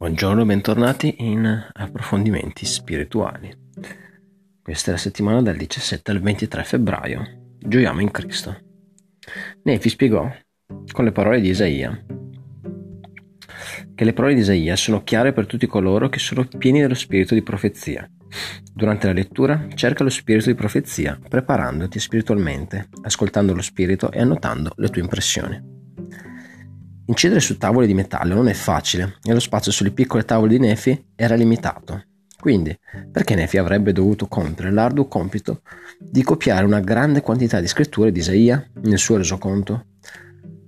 Buongiorno bentornati in approfondimenti spirituali. Questa è la settimana dal 17 al 23 febbraio. Gioiamo in Cristo. Nefi spiegò con le parole di Isaia che le parole di Isaia sono chiare per tutti coloro che sono pieni dello spirito di profezia. Durante la lettura cerca lo spirito di profezia, preparandoti spiritualmente, ascoltando lo spirito e annotando le tue impressioni. Incidere su tavole di metallo non è facile e lo spazio sulle piccole tavole di Nefi era limitato. Quindi, perché Nefi avrebbe dovuto compiere l'arduo compito di copiare una grande quantità di scritture di Isaia nel suo resoconto?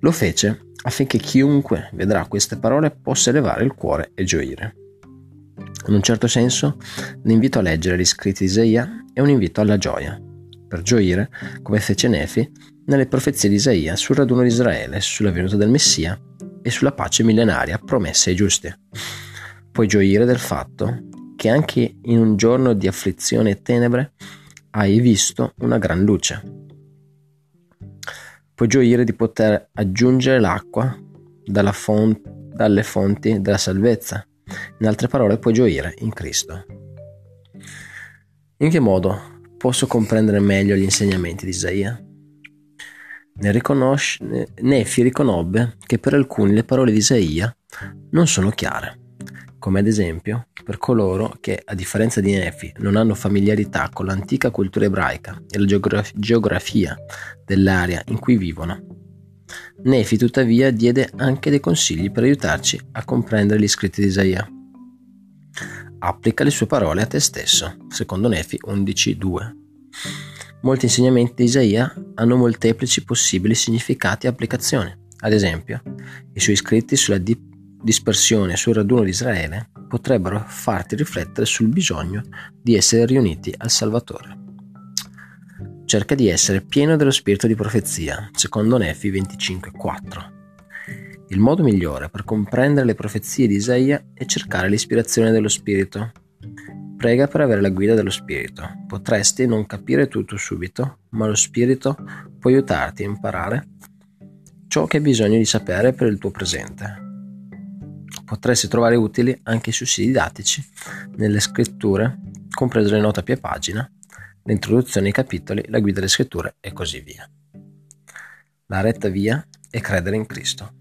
Lo fece affinché chiunque vedrà queste parole possa elevare il cuore e gioire. In un certo senso, l'invito a leggere gli scritti di Isaia è un invito alla gioia, per gioire, come fece Nefi, nelle profezie di Isaia sul raduno di Israele, sulla venuta del Messia e sulla pace millenaria promessa ai giusti. Puoi gioire del fatto che anche in un giorno di afflizione e tenebre hai visto una gran luce. Puoi gioire di poter aggiungere l'acqua font- dalle fonti della salvezza. In altre parole, puoi gioire in Cristo. In che modo posso comprendere meglio gli insegnamenti di Isaia? Nefi riconobbe che per alcuni le parole di Isaia non sono chiare, come ad esempio per coloro che, a differenza di Nefi, non hanno familiarità con l'antica cultura ebraica e la geograf- geografia dell'area in cui vivono. Nefi tuttavia diede anche dei consigli per aiutarci a comprendere gli scritti di Isaia. Applica le sue parole a te stesso, secondo Nefi 11.2. Molti insegnamenti di Isaia hanno molteplici possibili significati e applicazioni. Ad esempio, i suoi scritti sulla di- dispersione sul raduno di Israele potrebbero farti riflettere sul bisogno di essere riuniti al Salvatore. Cerca di essere pieno dello spirito di profezia, secondo Nefi 25.4. Il modo migliore per comprendere le profezie di Isaia è cercare l'ispirazione dello spirito Prega per avere la guida dello Spirito. Potresti non capire tutto subito, ma lo Spirito può aiutarti a imparare ciò che hai bisogno di sapere per il tuo presente. Potresti trovare utili anche i sussidi didattici nelle scritture, comprese le note a pie pagina, l'introduzione ai capitoli, la guida delle scritture e così via. La retta via è credere in Cristo.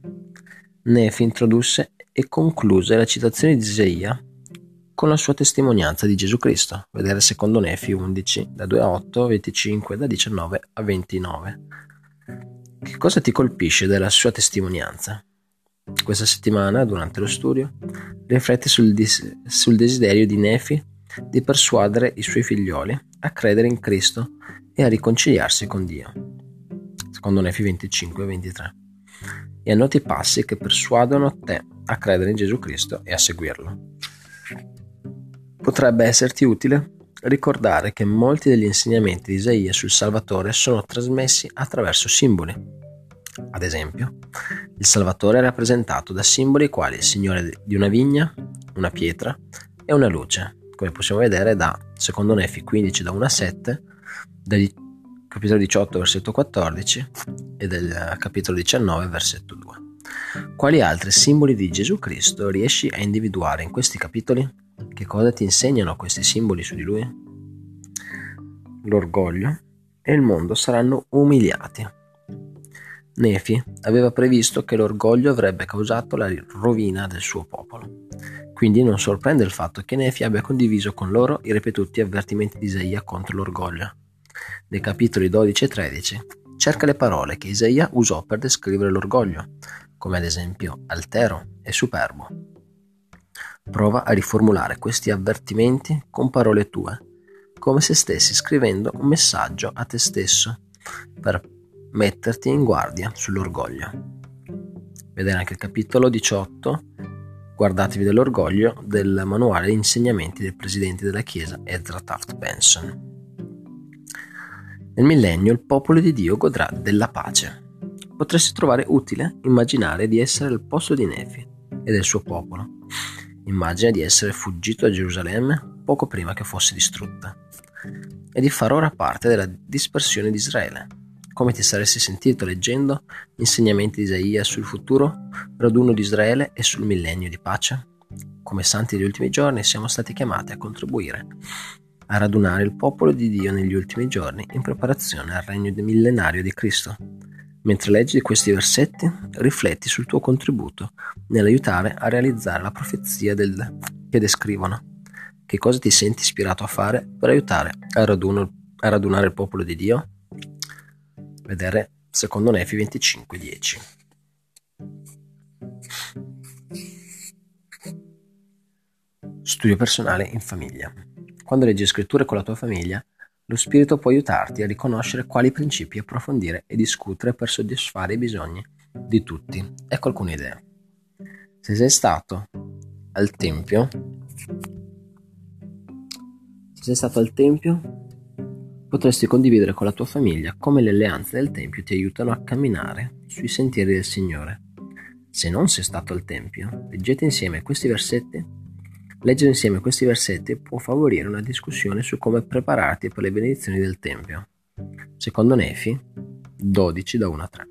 Nefi introdusse e concluse la citazione di Isaia con la sua testimonianza di Gesù Cristo. Vedere secondo Nefi 11, da 2 a 8, 25, da 19 a 29. Che cosa ti colpisce della sua testimonianza? Questa settimana, durante lo studio, rifletti sul, dis- sul desiderio di Nefi di persuadere i suoi figlioli a credere in Cristo e a riconciliarsi con Dio. Secondo Nefi 25 23. E annoti i passi che persuadono te a credere in Gesù Cristo e a seguirlo. Potrebbe esserti utile ricordare che molti degli insegnamenti di Isaia sul Salvatore sono trasmessi attraverso simboli. Ad esempio, il Salvatore è rappresentato da simboli quali il Signore di una vigna, una pietra e una luce, come possiamo vedere da secondo Nefi 15 da 1 a 7, del capitolo 18 versetto 14 e del capitolo 19 versetto 2. Quali altri simboli di Gesù Cristo riesci a individuare in questi capitoli? Che cosa ti insegnano questi simboli su di lui? L'orgoglio e il mondo saranno umiliati. Nefi aveva previsto che l'orgoglio avrebbe causato la rovina del suo popolo. Quindi non sorprende il fatto che Nefi abbia condiviso con loro i ripetuti avvertimenti di Isaia contro l'orgoglio. Nei capitoli 12 e 13 cerca le parole che Isaia usò per descrivere l'orgoglio, come ad esempio altero e superbo. Prova a riformulare questi avvertimenti con parole tue, come se stessi scrivendo un messaggio a te stesso, per metterti in guardia sull'orgoglio. Vedere anche il capitolo 18, guardatevi dell'orgoglio, del manuale di insegnamenti del presidente della Chiesa Ezra Taft Benson. Nel millennio il popolo di Dio godrà della pace. Potresti trovare utile immaginare di essere al posto di Nefi e del suo popolo Immagina di essere fuggito da Gerusalemme poco prima che fosse distrutta e di far ora parte della dispersione di Israele. Come ti saresti sentito leggendo insegnamenti di Isaia sul futuro, raduno di Israele e sul millennio di pace? come santi degli ultimi giorni, siamo stati chiamati a contribuire a radunare il popolo di Dio negli ultimi giorni in preparazione al regno millenario di Cristo. Mentre leggi questi versetti, rifletti sul tuo contributo nell'aiutare a realizzare la profezia del, che descrivono. Che cosa ti senti ispirato a fare per aiutare a, raduno, a radunare il popolo di Dio? Vedere secondo Nefi 25:10. Studio personale in famiglia. Quando leggi scritture con la tua famiglia, lo spirito può aiutarti a riconoscere quali principi approfondire e discutere per soddisfare i bisogni di tutti. Ecco alcune idee. Se sei stato al tempio, se sei stato al tempio, potresti condividere con la tua famiglia come le alleanze del tempio ti aiutano a camminare sui sentieri del Signore. Se non sei stato al tempio, leggete insieme questi versetti Leggere insieme questi versetti può favorire una discussione su come prepararti per le benedizioni del Tempio. Secondo Nefi 12 da 1 a 3.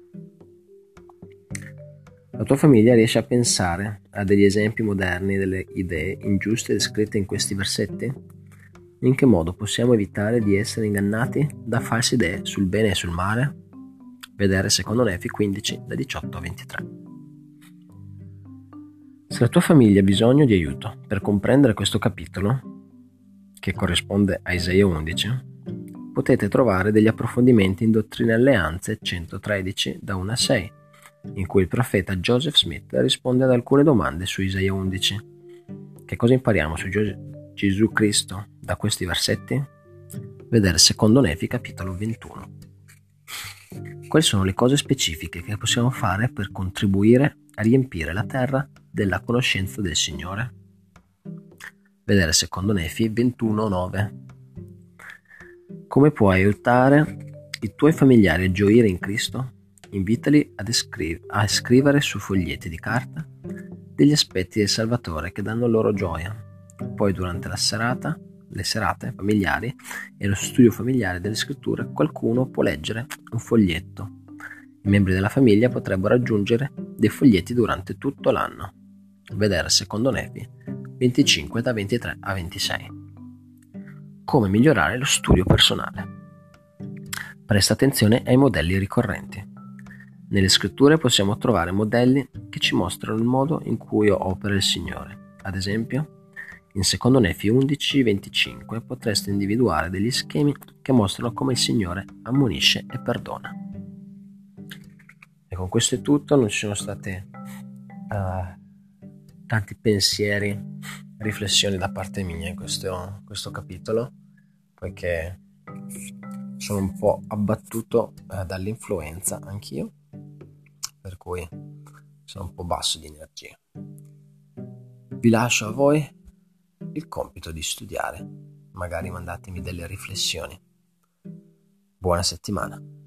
La tua famiglia riesce a pensare a degli esempi moderni delle idee ingiuste descritte in questi versetti? In che modo possiamo evitare di essere ingannati da false idee sul bene e sul male? Vedere secondo Nefi 15 da 18 a 23. Se la tua famiglia ha bisogno di aiuto per comprendere questo capitolo, che corrisponde a Isaia 11, potete trovare degli approfondimenti in Dottrine Alleanze 113 da 1 a 6, in cui il profeta Joseph Smith risponde ad alcune domande su Isaia 11. Che cosa impariamo su Gesù Cristo da questi versetti? Vedere secondo Nefi capitolo 21. Quali sono le cose specifiche che possiamo fare per contribuire a riempire la terra della conoscenza del Signore. Vedere secondo Nefi 21.9. Come puoi aiutare i tuoi familiari a gioire in Cristo? Invitali ad escri- a scrivere su foglietti di carta degli aspetti del Salvatore che danno loro gioia. Poi durante la serata, le serate familiari e lo studio familiare delle scritture, qualcuno può leggere un foglietto. I membri della famiglia potrebbero aggiungere dei foglietti durante tutto l'anno vedere secondo Nefi 25 da 23 a 26. Come migliorare lo studio personale. Presta attenzione ai modelli ricorrenti. Nelle scritture possiamo trovare modelli che ci mostrano il modo in cui opera il Signore. Ad esempio, in secondo Nefi 11:25 potreste individuare degli schemi che mostrano come il Signore ammonisce e perdona. E con questo è tutto, non ci sono state uh, tanti pensieri, riflessioni da parte mia in questo, questo capitolo, poiché sono un po' abbattuto eh, dall'influenza anch'io, per cui sono un po' basso di energia. Vi lascio a voi il compito di studiare, magari mandatemi delle riflessioni. Buona settimana.